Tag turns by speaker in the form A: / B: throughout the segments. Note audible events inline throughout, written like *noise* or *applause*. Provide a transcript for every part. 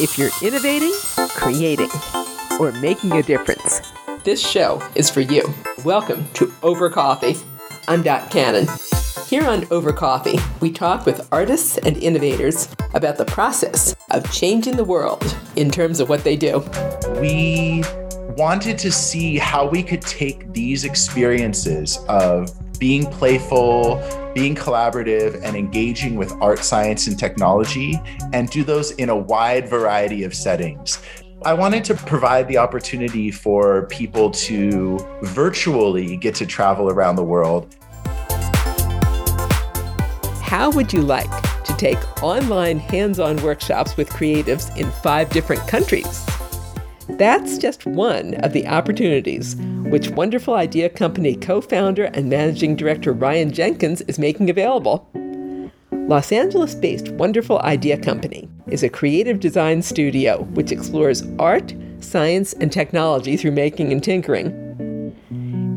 A: If you're innovating, creating, or making a difference, this show is for you. Welcome to Over Coffee. I'm Dot Cannon. Here on Over Coffee, we talk with artists and innovators about the process of changing the world in terms of what they do.
B: We wanted to see how we could take these experiences of being playful, being collaborative, and engaging with art, science, and technology, and do those in a wide variety of settings. I wanted to provide the opportunity for people to virtually get to travel around the world
A: how would you like to take online hands on workshops with creatives in five different countries? That's just one of the opportunities which Wonderful Idea Company co founder and managing director Ryan Jenkins is making available. Los Angeles based Wonderful Idea Company is a creative design studio which explores art, science, and technology through making and tinkering.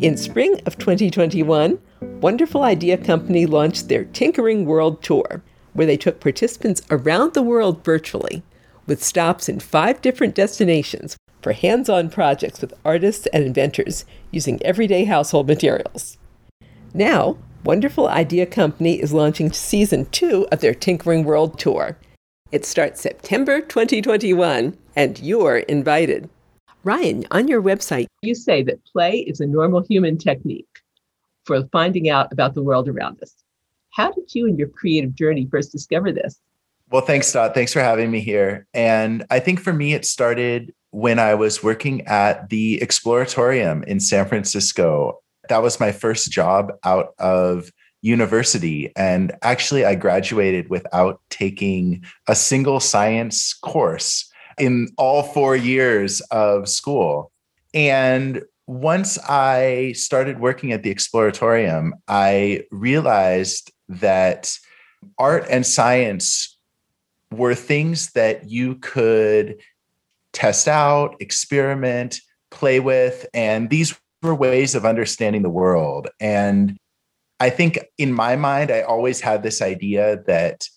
A: In spring of 2021, Wonderful Idea Company launched their Tinkering World Tour, where they took participants around the world virtually, with stops in five different destinations for hands on projects with artists and inventors using everyday household materials. Now, Wonderful Idea Company is launching season two of their Tinkering World Tour. It starts September 2021, and you're invited. Ryan, on your website, you say that play is a normal human technique for finding out about the world around us. How did you and your creative journey first discover this?
B: Well, thanks, Dot. Thanks for having me here. And I think for me, it started when I was working at the Exploratorium in San Francisco. That was my first job out of university. And actually, I graduated without taking a single science course in all four years of school. And once I started working at the Exploratorium, I realized that art and science were things that you could test out, experiment, play with. And these were ways of understanding the world. And I think in my mind, I always had this idea that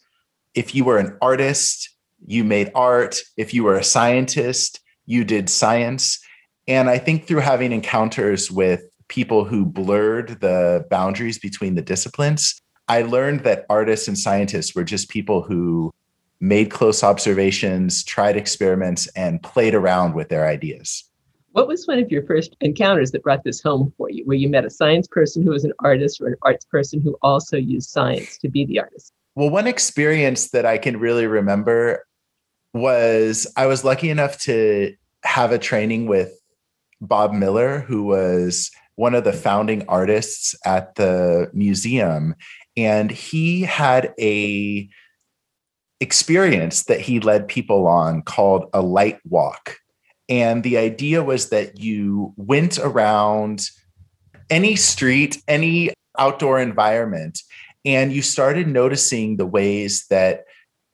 B: if you were an artist, you made art. If you were a scientist, you did science. And I think through having encounters with people who blurred the boundaries between the disciplines, I learned that artists and scientists were just people who made close observations, tried experiments, and played around with their ideas.
A: What was one of your first encounters that brought this home for you, where you met a science person who was an artist or an arts person who also used science to be the artist?
B: Well, one experience that I can really remember was I was lucky enough to have a training with Bob Miller, who was one of the founding artists at the museum, and he had a experience that he led people on called a light walk. And the idea was that you went around any street, any outdoor environment, and you started noticing the ways that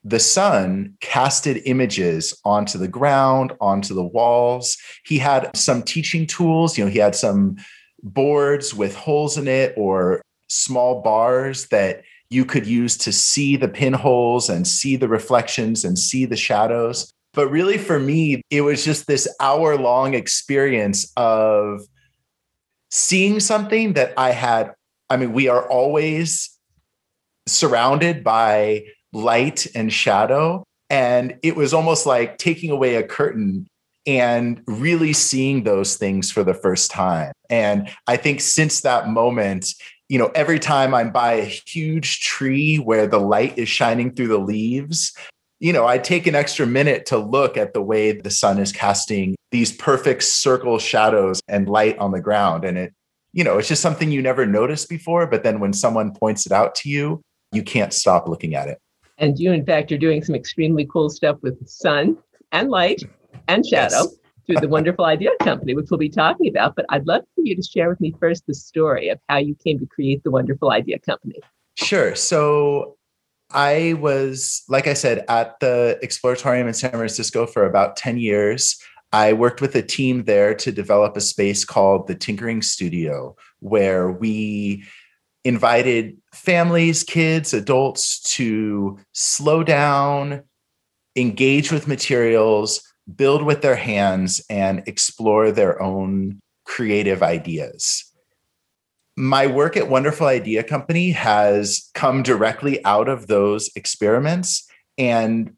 B: the sun casted images onto the ground, onto the walls. He had some teaching tools, you know, he had some boards with holes in it or small bars that you could use to see the pinholes and see the reflections and see the shadows. But really, for me, it was just this hour long experience of seeing something that I had. I mean, we are always surrounded by light and shadow. And it was almost like taking away a curtain and really seeing those things for the first time. And I think since that moment, you know, every time I'm by a huge tree where the light is shining through the leaves, you know, I take an extra minute to look at the way the sun is casting these perfect circle shadows and light on the ground. And it, you know, it's just something you never noticed before. But then when someone points it out to you, you can't stop looking at it.
A: And you, in fact, are doing some extremely cool stuff with sun and light and shadow yes. Through the Wonderful Idea Company, which we'll be talking about. But I'd love for you to share with me first the story of how you came to create the Wonderful Idea Company.
B: Sure. So I was, like I said, at the Exploratorium in San Francisco for about 10 years. I worked with a team there to develop a space called the Tinkering Studio, where we invited families, kids, adults to slow down, engage with materials, build with their hands, and explore their own creative ideas. My work at Wonderful Idea Company has come directly out of those experiments. And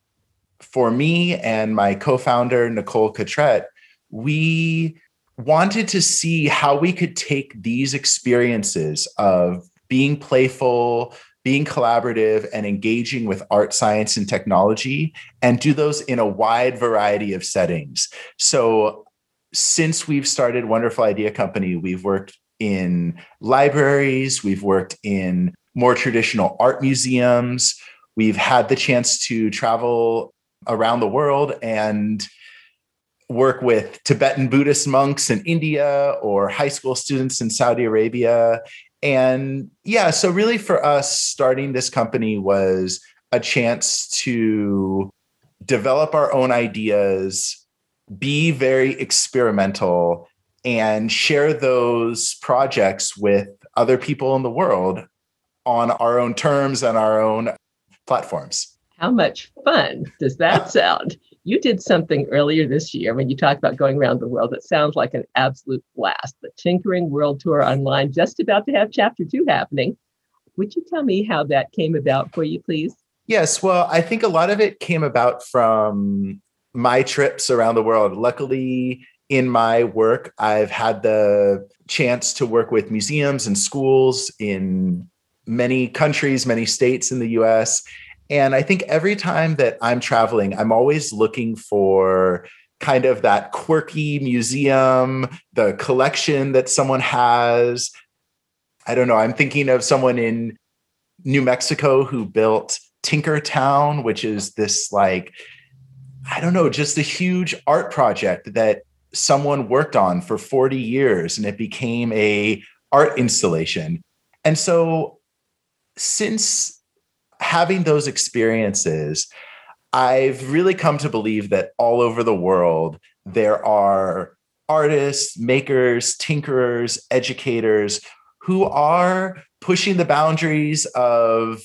B: for me and my co founder, Nicole Catrett, we wanted to see how we could take these experiences of being playful, being collaborative, and engaging with art, science, and technology, and do those in a wide variety of settings. So, since we've started Wonderful Idea Company, we've worked in libraries, we've worked in more traditional art museums, we've had the chance to travel around the world and work with Tibetan Buddhist monks in India or high school students in Saudi Arabia. And yeah, so really for us, starting this company was a chance to develop our own ideas, be very experimental, and share those projects with other people in the world on our own terms and our own platforms.
A: How much fun does that sound? You did something earlier this year when you talked about going around the world that sounds like an absolute blast. The Tinkering World Tour online, just about to have chapter two happening. Would you tell me how that came about for you, please?
B: Yes. Well, I think a lot of it came about from my trips around the world. Luckily, in my work, I've had the chance to work with museums and schools in many countries, many states in the US. And I think every time that I'm traveling, I'm always looking for kind of that quirky museum, the collection that someone has. I don't know. I'm thinking of someone in New Mexico who built Tinkertown, which is this like, I don't know, just a huge art project that someone worked on for 40 years and it became a art installation. And so since having those experiences, I've really come to believe that all over the world, there are artists, makers, tinkerers, educators who are pushing the boundaries of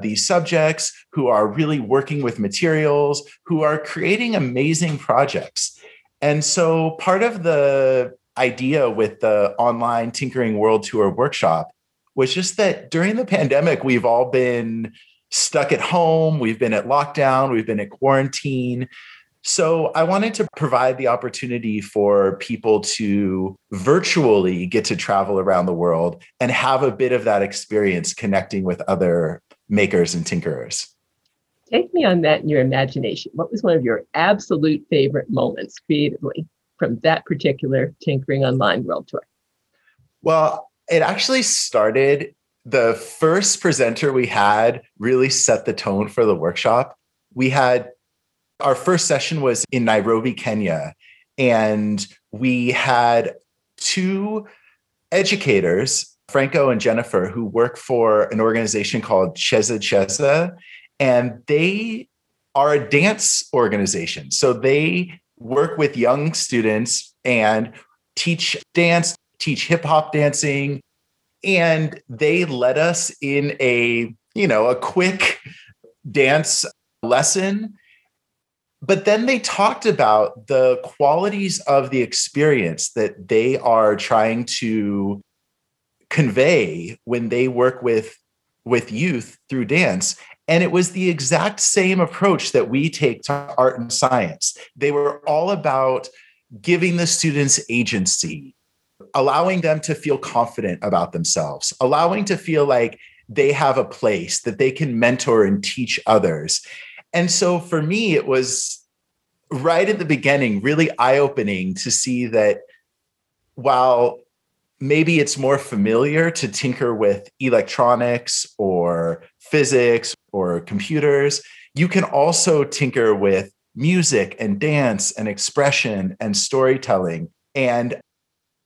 B: these subjects, who are really working with materials, who are creating amazing projects. And so part of the idea with the online Tinkering World Tour workshop was just that during the pandemic, we've all been stuck at home, we've been at lockdown, we've been at quarantine. So I wanted to provide the opportunity for people to virtually get to travel around the world and have a bit of that experience connecting with other makers and tinkerers.
A: Take me on that in your imagination. What was one of your absolute favorite moments creatively from that particular Tinkering Online World Tour?
B: Well, it actually started the first presenter we had really set the tone for the workshop. We had our first session was in Nairobi, Kenya, and we had two educators, Franco and Jennifer, who work for an organization called Cheza Cheza, and they are a dance organization. So they work with young students and teach dance, teach hip hop dancing, and they led us in a you know a quick dance lesson. But then they talked about the qualities of the experience that they are trying to convey when they work with with youth through dance. And it was the exact same approach that we take to art and science. They were all about giving the students agency allowing them to feel confident about themselves, allowing to feel like they have a place that they can mentor and teach others. And so for me, it was right at the beginning really eye opening to see that while maybe it's more familiar to tinker with electronics or physics or computers, you can also tinker with music and dance and expression and storytelling. And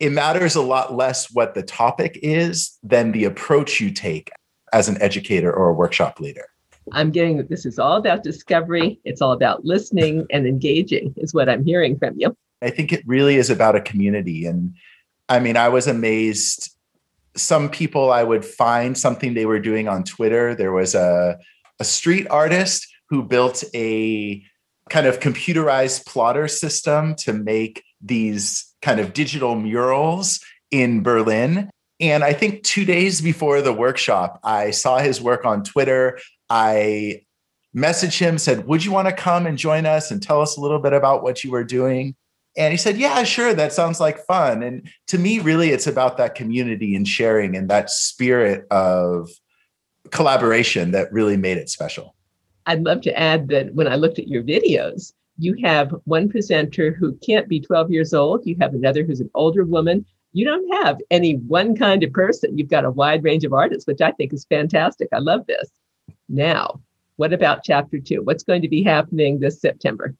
B: it matters a lot less what the topic is than the approach you take as an educator or a workshop leader.
A: I'm getting that this is all about discovery. It's all about listening and engaging, is what I'm hearing from you.
B: I think it really is about a community. And I mean, I was amazed. Some people I would find something they were doing on Twitter. There was a, a street artist who built a kind of computerized plotter system to make these kind of digital murals in Berlin. And I think two days before the workshop, I saw his work on Twitter. I messaged him, said, Would you want to come and join us and tell us a little bit about what you were doing? And he said, Yeah, sure. That sounds like fun. And to me, really, it's about that community and sharing and that spirit of collaboration that really made it special.
A: I'd love to add that when I looked at your videos, you have one presenter who can't be 12 years old, you have another who's an older woman. You don't have any one kind of person. You've got a wide range of artists, which I think is fantastic. I love this. Now, what about chapter two? What's going to be happening this September?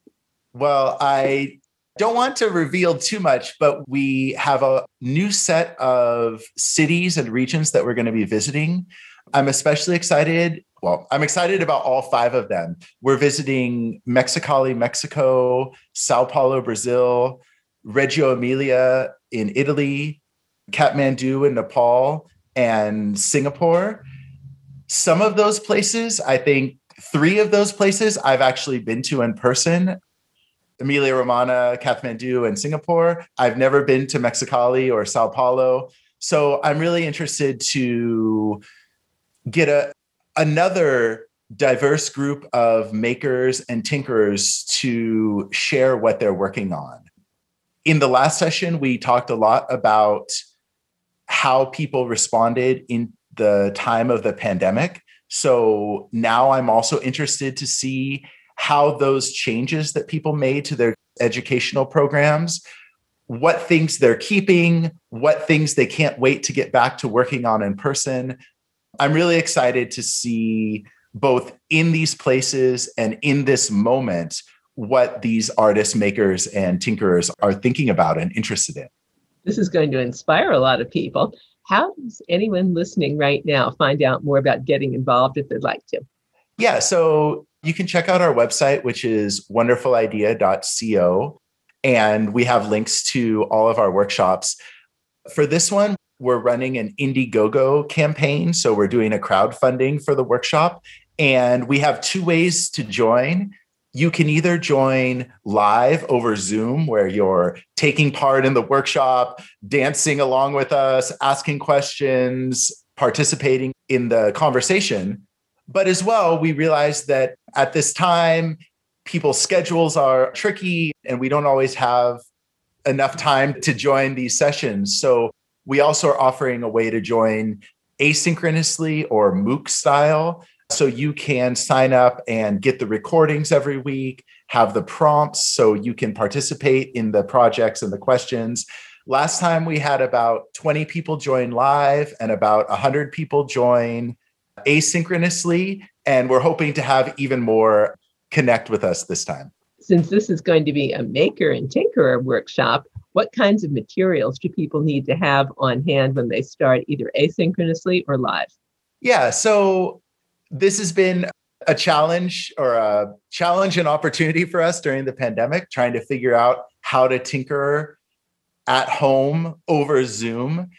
B: Well, I don't want to reveal too much, but we have a new set of cities and regions that we're going to be visiting. I'm especially excited. Well, I'm excited about all five of them. We're visiting Mexicali, Mexico, Sao Paulo, Brazil, Reggio Emilia in Italy, Kathmandu in Nepal, and Singapore. Some of those places, I think three of those places I've actually been to in person. Emilia Romagna, Kathmandu, and Singapore. I've never been to Mexicali or Sao Paulo. So I'm really interested to get a another diverse group of makers and tinkerers to share what they're working on. In the last session, we talked a lot about how people responded in the time of the pandemic. So now I'm also interested to see how those changes that people made to their educational programs, what things they're keeping, what things they can't wait to get back to working on in person, I'm really excited to see both in these places and in this moment what these artists, makers, and tinkerers are thinking about and interested in.
A: This is going to inspire a lot of people. How does anyone listening right now find out more about getting involved if they'd like to?
B: Yeah, so you can check out our website, which is wonderfulidea.co, and we have links to all of our workshops. For this one, we're running an Indiegogo campaign. So we're doing a crowdfunding for the workshop. And we have two ways to join. You can either join live over Zoom, where you're taking part in the workshop, dancing along with us, asking questions, participating in the conversation. But as well, we realize that at this time, people's schedules are tricky and we don't always have enough time to join these sessions. So we also are offering a way to join asynchronously or MOOC style. So you can sign up and get the recordings every week, have the prompts so you can participate in the projects and the questions. Last time we had about 20 people join live and about 100 people join asynchronously. And we're hoping to have even more connect with us this time.
A: Since this is going to be a maker and tinkerer workshop, what kinds of materials do people need to have on hand when they start either asynchronously or live?
B: Yeah, so this has been a challenge or a challenge and opportunity for us during the pandemic, trying to figure out how to tinker at home over Zoom.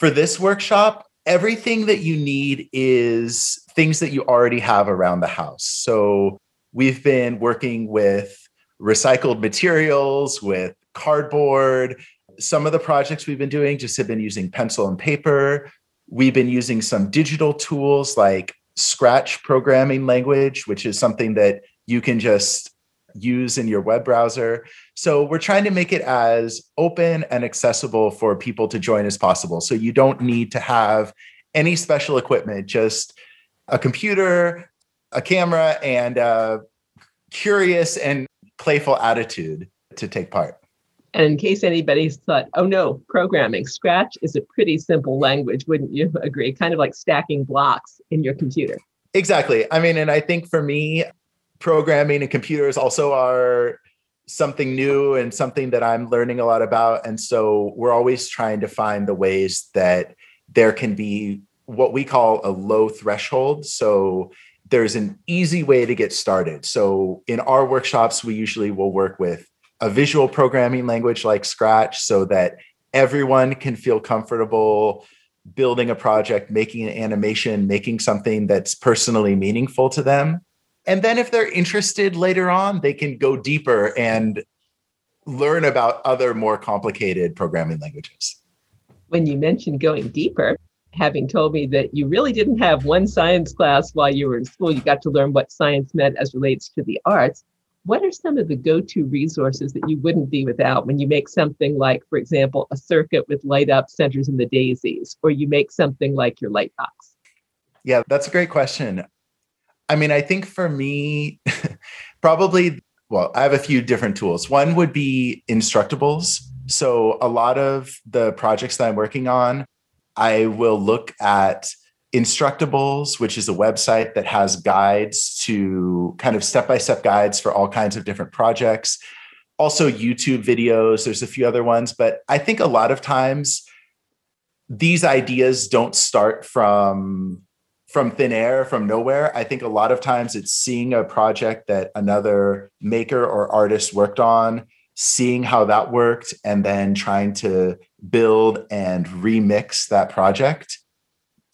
B: For this workshop, everything that you need is things that you already have around the house. So we've been working with recycled materials, with cardboard. Some of the projects we've been doing just have been using pencil and paper. We've been using some digital tools like Scratch programming language, which is something that you can just use in your web browser. So we're trying to make it as open and accessible for people to join as possible. So you don't need to have any special equipment, just a computer, a camera, and a curious and playful attitude to take part.
A: And in case anybody's thought, oh no, programming, Scratch is a pretty simple language, wouldn't you *laughs* agree? Kind of like stacking blocks in your computer.
B: Exactly. I mean, and I think for me, programming and computers also are something new and something that I'm learning a lot about. And so we're always trying to find the ways that there can be what we call a low threshold. So there's an easy way to get started. So in our workshops, we usually will work with a visual programming language like Scratch so that everyone can feel comfortable building a project, making an animation, making something that's personally meaningful to them. And then if they're interested later on, they can go deeper and learn about other more complicated programming languages.
A: When you mentioned going deeper, having told me that you really didn't have one science class while you were in school, you got to learn what science meant as relates to the arts. What are some of the go to resources that you wouldn't be without when you make something like, for example, a circuit with light up centers in the daisies, or you make something like your light box?
B: Yeah, that's a great question. I mean, I think for me, *laughs* probably, well, I have a few different tools. One would be Instructables. So, a lot of the projects that I'm working on, I will look at Instructables, which is a website that has guides to kind of step by step guides for all kinds of different projects. Also, YouTube videos, there's a few other ones, but I think a lot of times these ideas don't start from from thin air from nowhere i think a lot of times it's seeing a project that another maker or artist worked on seeing how that worked and then trying to build and remix that project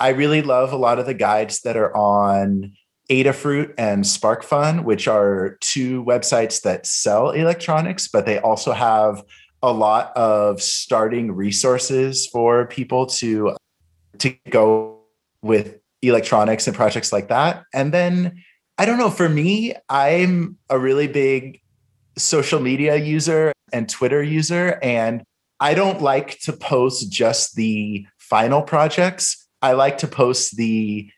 B: i really love a lot of the guides that are on adafruit and sparkfun which are two websites that sell electronics but they also have a lot of starting resources for people to to go with electronics and projects like that. And then I don't know, for me, I'm a really big social media user and Twitter user. And I don't like to post just the final projects. I like to post the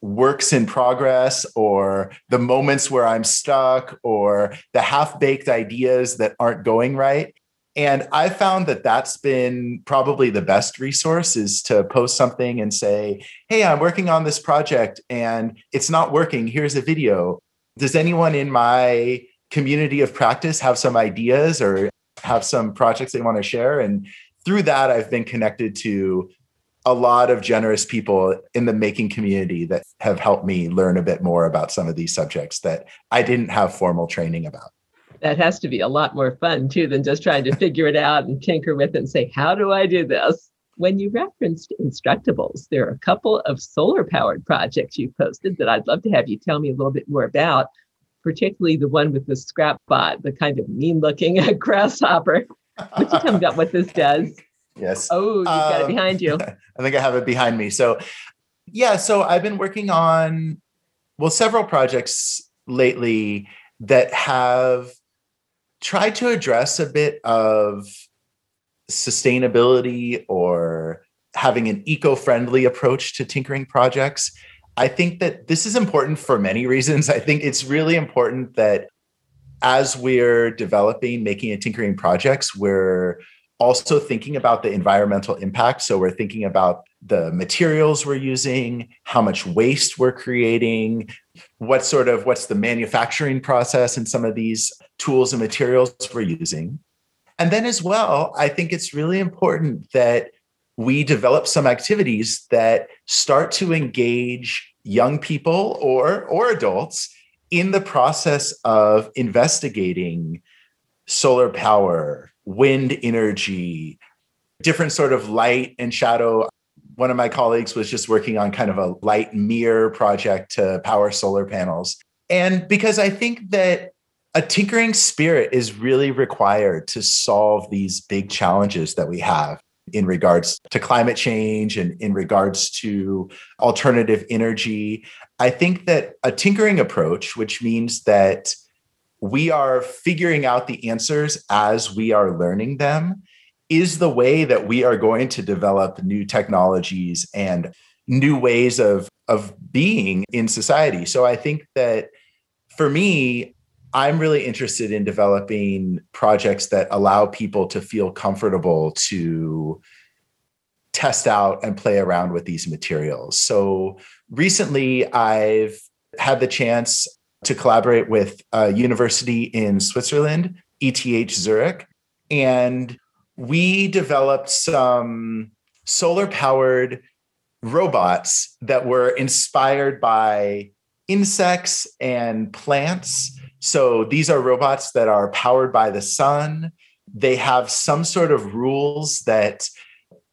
B: works in progress or the moments where I'm stuck or the half baked ideas that aren't going right. And I found that that's been probably the best resource is to post something and say, Hey, I'm working on this project and it's not working. Here's a video. Does anyone in my community of practice have some ideas or have some projects they want to share? And through that, I've been connected to a lot of generous people in the making community that have helped me learn a bit more about some of these subjects that I didn't have formal training about
A: that has to be a lot more fun too than just trying to figure it out and tinker with it and say, how do I do this? When you referenced Instructables, there are a couple of solar powered projects you posted that I'd love to have you tell me a little bit more about, particularly the one with the scrap bot, the kind of mean looking *laughs* grasshopper. Would you tell me about what this does?
B: Yes.
A: Oh, you've got it um, behind you. *laughs*
B: I think I have it behind me. So, yeah, so I've been working on, well, several projects lately that have tried to address a bit of sustainability or having an eco-friendly approach to tinkering projects. I think that this is important for many reasons. I think it's really important that as we're developing, making and tinkering projects, we're also thinking about the environmental impact. So we're thinking about the materials we're using, how much waste we're creating, what sort of what's the manufacturing process in some of these tools and materials we're using. And then as well, I think it's really important that we develop some activities that start to engage young people or or adults in the process of investigating solar power, wind energy, different sort of light and shadow one of my colleagues was just working on kind of a light mirror project to power solar panels. And because I think that a tinkering spirit is really required to solve these big challenges that we have in regards to climate change and in regards to alternative energy. I think that a tinkering approach, which means that we are figuring out the answers as we are learning them, is the way that we are going to develop new technologies and new ways of of being in society. So I think that for me, I'm really interested in developing projects that allow people to feel comfortable to test out and play around with these materials. So recently I've had the chance to collaborate with a university in Switzerland, ETH Zurich, and we developed some solar powered robots that were inspired by insects and plants. So these are robots that are powered by the sun. They have some sort of rules that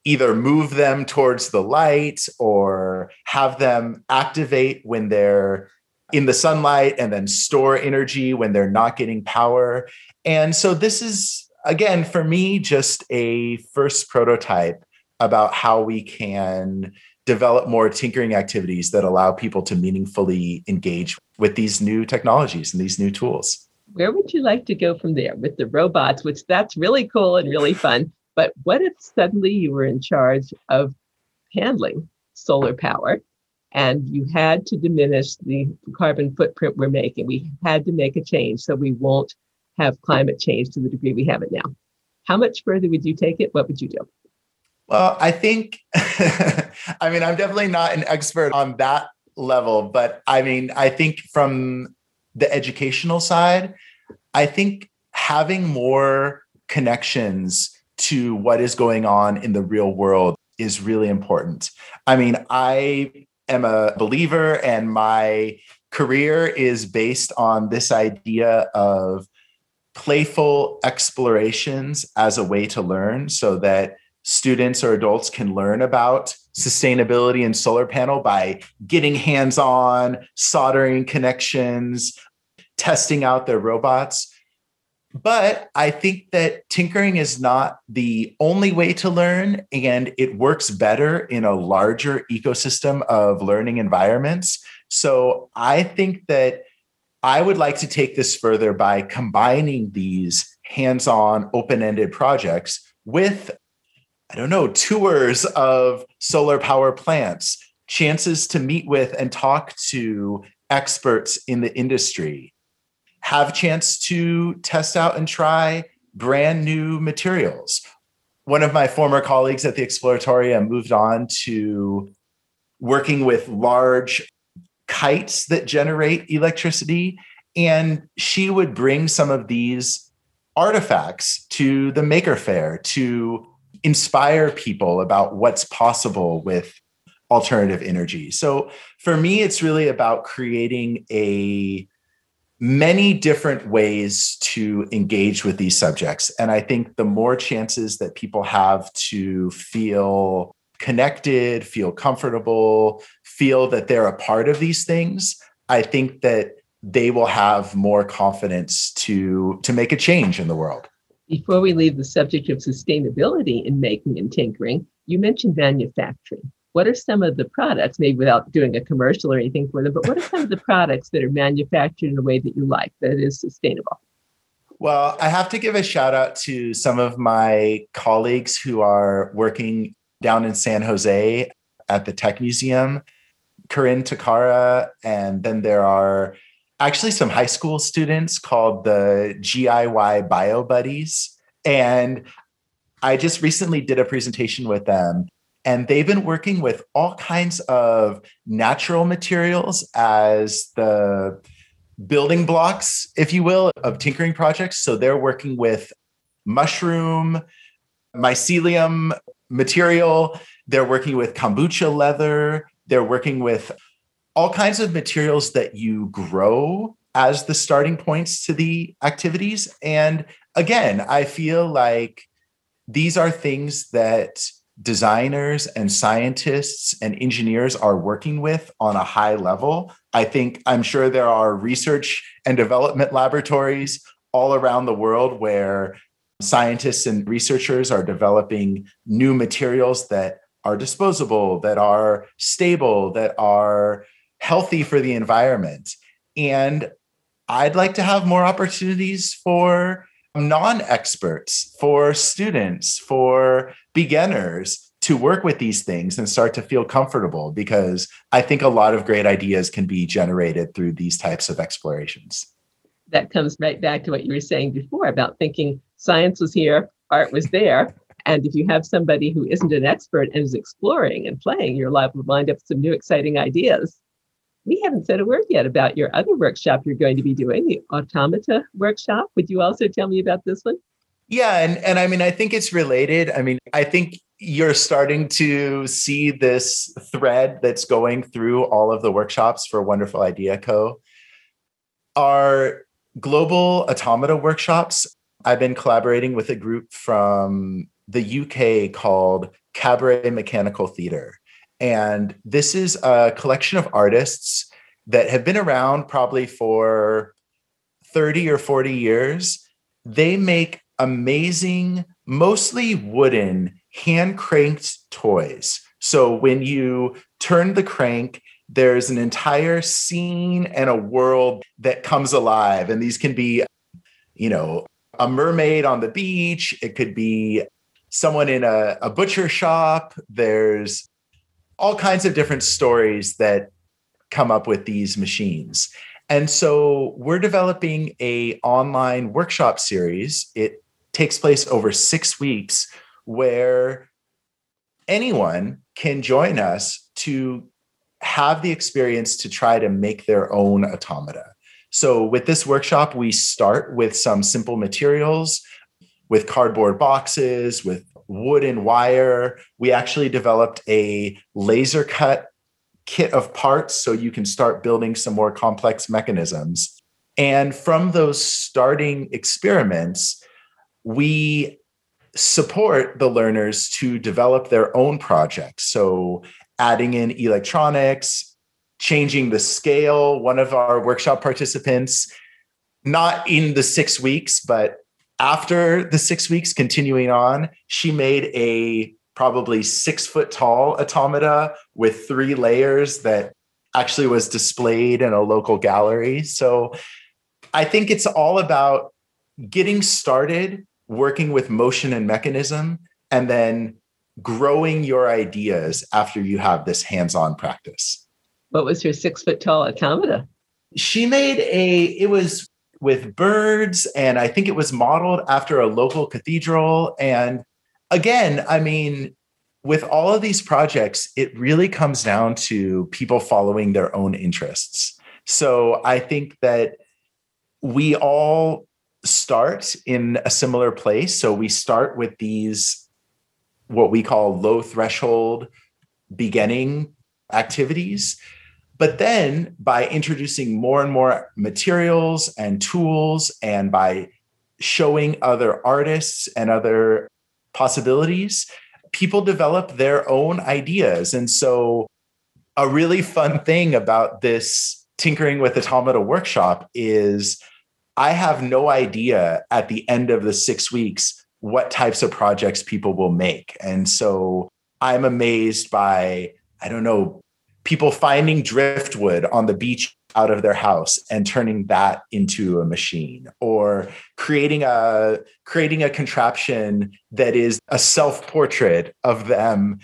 B: either move them towards the light or have them activate when they're in the sunlight and then store energy when they're not getting power. And so this is, again, for me, just a first prototype about how we can develop more tinkering activities that allow people to meaningfully engage with these new technologies and these new tools.
A: Where would you like to go from there with the robots, which that's really cool and really fun? But what if suddenly you were in charge of handling solar power and you had to diminish the carbon footprint we're making. We had to make a change so we won't have climate change to the degree we have it now. How much further would you take it? What would you do?
B: Well, I think, *laughs* I mean, I'm definitely not an expert on that level, but I mean, I think from the educational side, I think having more connections to what is going on in the real world is really important. I mean, I am a believer, and my career is based on this idea of playful explorations as a way to learn so that students or adults can learn about sustainability and solar panel by getting hands on, soldering connections, testing out their robots. But I think that tinkering is not the only way to learn, and it works better in a larger ecosystem of learning environments. So I think that I would like to take this further by combining these hands on, open ended projects with, I don't know, tours of solar power plants, chances to meet with and talk to experts in the industry have a chance to test out and try brand new materials. One of my former colleagues at the Exploratorium moved on to working with large kites that generate electricity. And she would bring some of these artifacts to the Maker Faire to inspire people about what's possible with alternative energy. So for me, it's really about creating a many different ways to engage with these subjects. And I think the more chances that people have to feel connected, feel comfortable, feel that they're a part of these things, I think that they will have more confidence to to make a change in the world.
A: Before we leave the subject of sustainability in making and tinkering, you mentioned manufacturing what are some of the products, maybe without doing a commercial or anything for them, but what are some of the products that are manufactured in a way that you like that is sustainable?
B: Well, I have to give a shout out to some of my colleagues who are working down in San Jose at the Tech Museum, Corinne Takara, and then there are actually some high school students called the GIY Bio Buddies. And I just recently did a presentation with them and they've been working with all kinds of natural materials as the building blocks, if you will, of tinkering projects. So they're working with mushroom, mycelium material. They're working with kombucha leather. They're working with all kinds of materials that you grow as the starting points to the activities. And again, I feel like these are things that designers and scientists and engineers are working with on a high level. I think I'm sure there are research and development laboratories all around the world where scientists and researchers are developing new materials that are disposable, that are stable, that are healthy for the environment. And I'd like to have more opportunities for non experts, for students, for beginners to work with these things and start to feel comfortable because I think a lot of great ideas can be generated through these types of explorations.
A: That comes right back to what you were saying before about thinking science was here, art was there. And if you have somebody who isn't an expert and is exploring and playing, you're liable to wind up with some new exciting ideas we haven't said a word yet about your other workshop you're going to be doing, the automata workshop. Would you also tell me about this one?
B: Yeah, and and I mean I think it's related. I mean, I think you're starting to see this thread that's going through all of the workshops for Wonderful Idea Co. Our global automata workshops, I've been collaborating with a group from the UK called Cabaret Mechanical Theater. And this is a collection of artists that have been around probably for 30 or 40 years. They make amazing, mostly wooden, hand cranked toys. So when you turn the crank, there's an entire scene and a world that comes alive. And these can be, you know, a mermaid on the beach, it could be someone in a, a butcher shop. There's all kinds of different stories that come up with these machines. And so we're developing a online workshop series. It takes place over 6 weeks where anyone can join us to have the experience to try to make their own automata. So with this workshop we start with some simple materials with cardboard boxes, with wood and wire. We actually developed a laser cut kit of parts so you can start building some more complex mechanisms. And from those starting experiments, we support the learners to develop their own projects. So, adding in electronics, changing the scale. One of our workshop participants, not in the six weeks, but after the six weeks, continuing on, she made a probably six foot tall automata with three layers that actually was displayed in a local gallery. So I think it's all about getting started, working with motion and mechanism, and then growing your ideas after you have this hands on practice.
A: What was your six foot tall automata?
B: She made a, it was with birds, and I think it was modeled after a local cathedral. And again, I mean, with all of these projects, it really comes down to people following their own interests. So I think that we all start in a similar place. So we start with these, what we call low threshold beginning activities. But then by introducing more and more materials and tools, and by showing other artists and other possibilities, people develop their own ideas. And so, a really fun thing about this Tinkering with Automata workshop is I have no idea at the end of the six weeks what types of projects people will make. And so, I'm amazed by, I don't know, people finding driftwood on the beach out of their house and turning that into a machine or creating a creating a contraption that is a self-portrait of them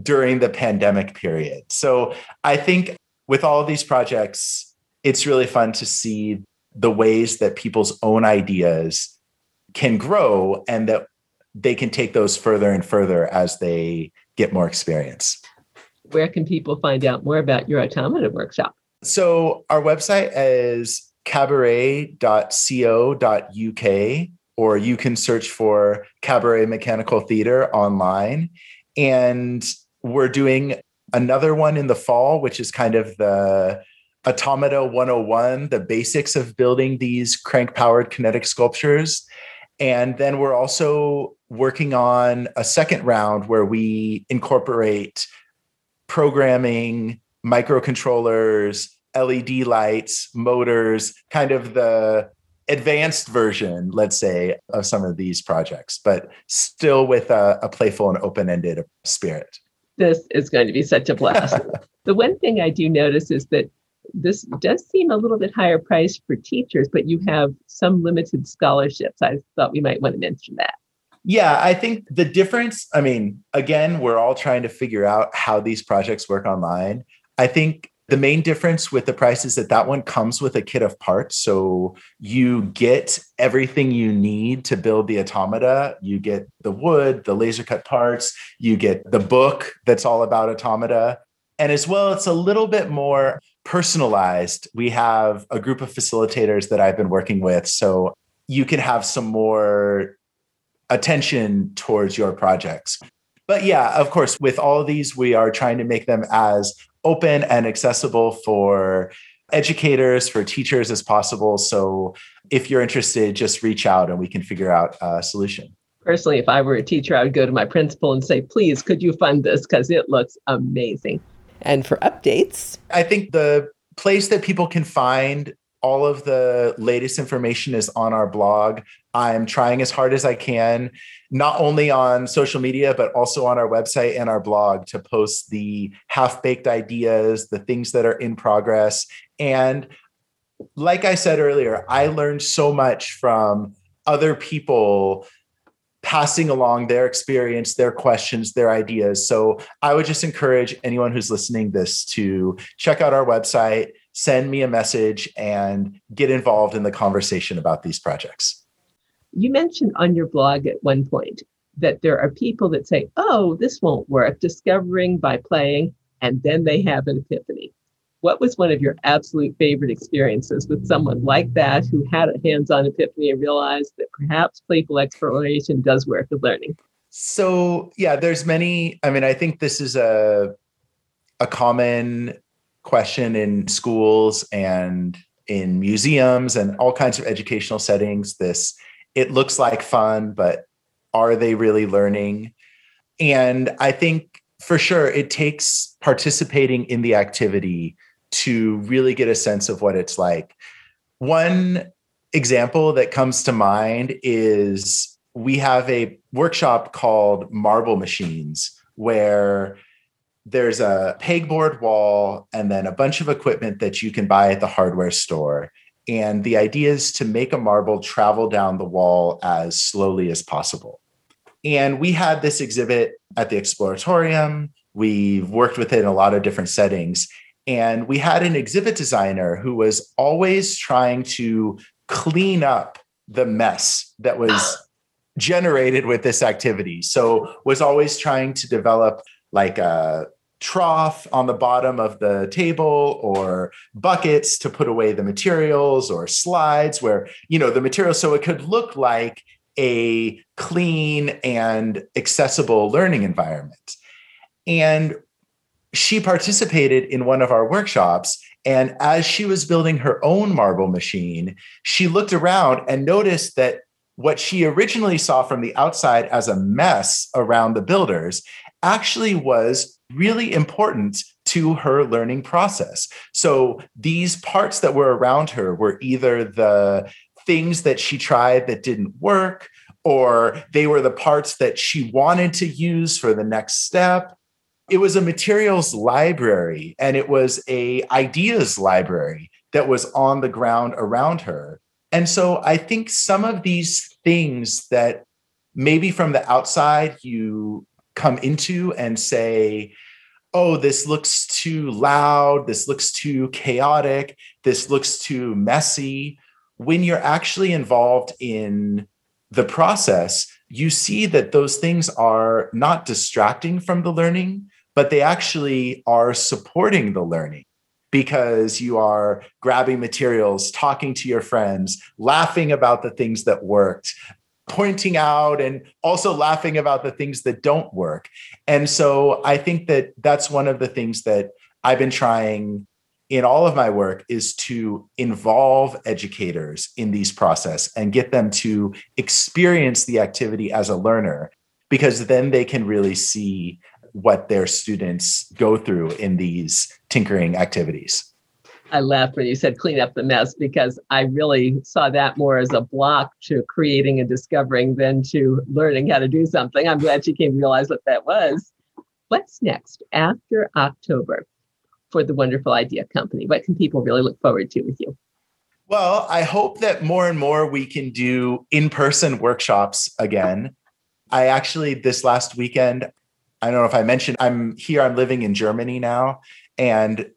B: during the pandemic period. So I think with all these projects it's really fun to see the ways that people's own ideas can grow and that they can take those further and further as they get more experience
A: where can people find out more about your automata workshop?
B: So our website is cabaret.co.uk, or you can search for Cabaret Mechanical Theater online. And we're doing another one in the fall, which is kind of the Automata 101, the basics of building these crank powered kinetic sculptures. And then we're also working on a second round where we incorporate programming, microcontrollers, LED lights, motors, kind of the advanced version, let's say, of some of these projects, but still with a, a playful and open ended spirit.
A: This is going to be such a blast. *laughs* the one thing I do notice is that this does seem a little bit higher price for teachers, but you have some limited scholarships. I thought we might want to mention that.
B: Yeah, I think the difference, I mean, again, we're all trying to figure out how these projects work online. I think the main difference with the price is that that one comes with a kit of parts. So you get everything you need to build the automata. You get the wood, the laser cut parts, you get the book that's all about automata. And as well, it's a little bit more personalized. We have a group of facilitators that I've been working with. So you can have some more attention towards your projects. But yeah, of course, with all of these, we are trying to make them as open and accessible for educators, for teachers as possible. So if you're interested, just reach out and we can figure out a solution.
A: Personally, if I were a teacher, I would go to my principal and say, please, could you fund this? Because it looks amazing. And for updates,
B: I think the place that people can find all of the latest information is on our blog. I'm trying as hard as I can, not only on social media, but also on our website and our blog to post the half baked ideas, the things that are in progress. And like I said earlier, I learned so much from other people passing along their experience, their questions, their ideas. So I would just encourage anyone who's listening this to check out our website, send me a message and get involved in the conversation about these projects.
A: You mentioned on your blog at one point that there are people that say, "Oh, this won't work," discovering by playing and then they have an epiphany. What was one of your absolute favorite experiences with someone like that who had a hands on epiphany and realized that perhaps playful exploration does work with learning?
B: So, yeah, there's many. I mean, I think this is a, a common question in schools and in museums and all kinds of educational settings. This, it looks like fun, but are they really learning? And I think for sure it takes participating in the activity to really get a sense of what it's like. One example that comes to mind is we have a workshop called Marble Machines, where there's a pegboard wall and then a bunch of equipment that you can buy at the hardware store. And the idea is to make a marble travel down the wall as slowly as possible. And we had this exhibit at the Exploratorium. We've worked with it in a lot of different settings. And we had an exhibit designer who was always trying to clean up the mess that was generated with this activity. So was always trying to develop like a trough on the bottom of the table or buckets to put away the materials or slides where you know the material so it could look like a clean and accessible learning environment and she participated in one of our workshops. And as she was building her own marble machine, she looked around and noticed that what she originally saw from the outside as a mess around the builders actually was really important to her learning process. So these parts that were around her were either the things that she tried that didn't work, or they were the parts that she wanted to use for the next step it was a materials library and it was a ideas library that was on the ground around her and so i think some of these things that maybe from the outside you come into and say oh this looks too loud this looks too chaotic this looks too messy. When you're actually involved in the process you see that those things are not distracting from the learning but they actually are supporting the learning because you are grabbing materials, talking to your friends, laughing about the things that worked, pointing out and also laughing about the things that don't work. And so I think that that's one of the things that I've been trying in all of my work is to involve educators in these process and get them to experience the activity as a learner because then they can really see what their students go through in these tinkering activities.
A: I laughed when you said clean up the mess because I really saw that more as a block to creating and discovering than to learning how to do something. I'm glad you came to realize what that was. What's next after October for the Wonderful Idea Company? What can people really look forward to with you?
B: Well, I hope that more and more we can do in person workshops again. I actually, this last weekend, I don't know if I mentioned I'm here, I'm living in Germany now. And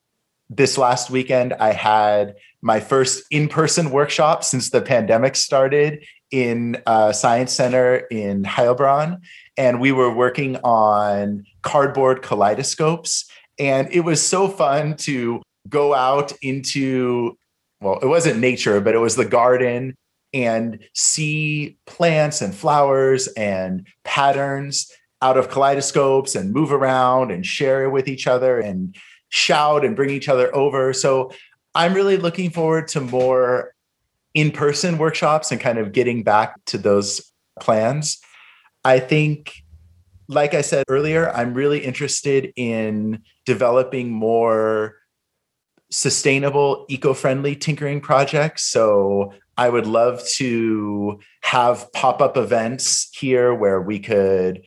B: this last weekend, I had my first in person workshop since the pandemic started in a Science Center in Heilbronn. And we were working on cardboard kaleidoscopes. And it was so fun to go out into, well, it wasn't nature, but it was the garden and see plants and flowers and patterns out of kaleidoscopes and move around and share with each other and shout and bring each other over. So I'm really looking forward to more in person workshops and kind of getting back to those plans. I think, like I said earlier, I'm really interested in developing more sustainable, eco friendly tinkering projects. So I would love to have pop up events here where we could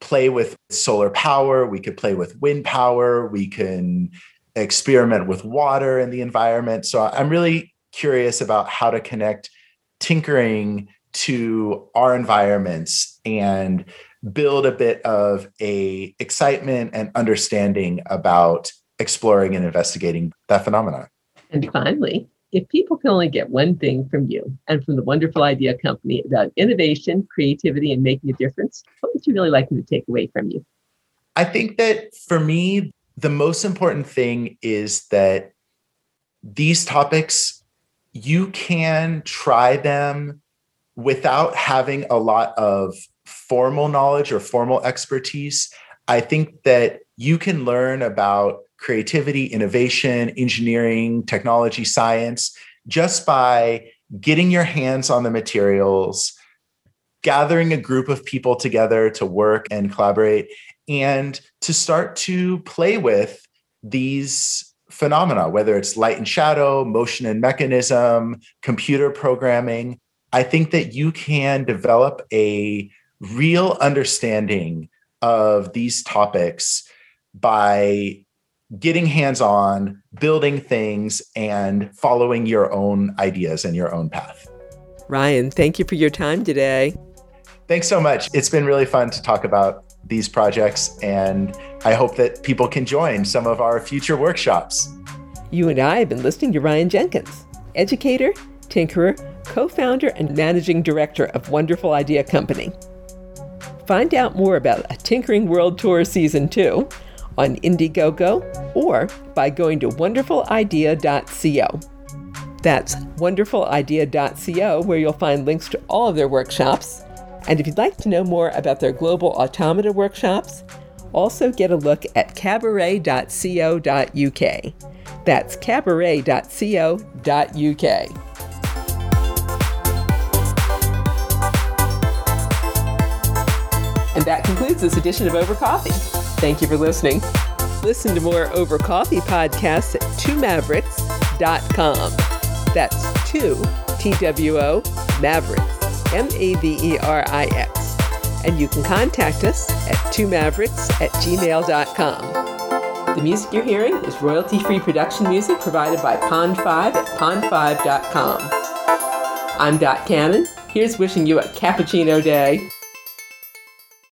B: play with solar power, we could play with wind power, we can experiment with water in the environment. So I'm really curious about how to connect tinkering to our environments and build a bit of a excitement and understanding about exploring and investigating that phenomenon.
A: And finally, if people can only get one thing from you and from the Wonderful Idea Company about innovation, creativity, and making a difference, what would you really like them to take away from you?
B: I think that for me, the most important thing is that these topics, you can try them without having a lot of formal knowledge or formal expertise. I think that you can learn about creativity, innovation, engineering, technology, science, just by getting your hands on the materials, gathering a group of people together to work and collaborate, and to start to play with these phenomena, whether it's light and shadow, motion and mechanism, computer programming. I think that you can develop a real understanding of these topics by getting hands on, building things, and following your own ideas and your own path.
A: Ryan, thank you for your time today.
B: Thanks so much. It's been really fun to talk about these projects, and I hope that people can join some of our future workshops.
A: You and I have been listening to Ryan Jenkins, educator, tinkerer, co founder, and managing director of Wonderful Idea Company. Find out more about a Tinkering World Tour Season 2 on Indiegogo or by going to wonderfulidea.co. That's wonderfulidea.co, where you'll find links to all of their workshops. And if you'd like to know more about their global automata workshops, also get a look at cabaret.co.uk. That's cabaret.co.uk. And that concludes this edition of Over Coffee. Thank you for listening. Listen to more Over Coffee podcasts at twomaverix.com. That's two, T W O, Mavericks, M A V E R I X. And you can contact us at twomaverix at gmail.com. The music you're hearing is royalty free production music provided by Pond5 at pond5.com. I'm Dot Cannon. Here's wishing you a cappuccino day.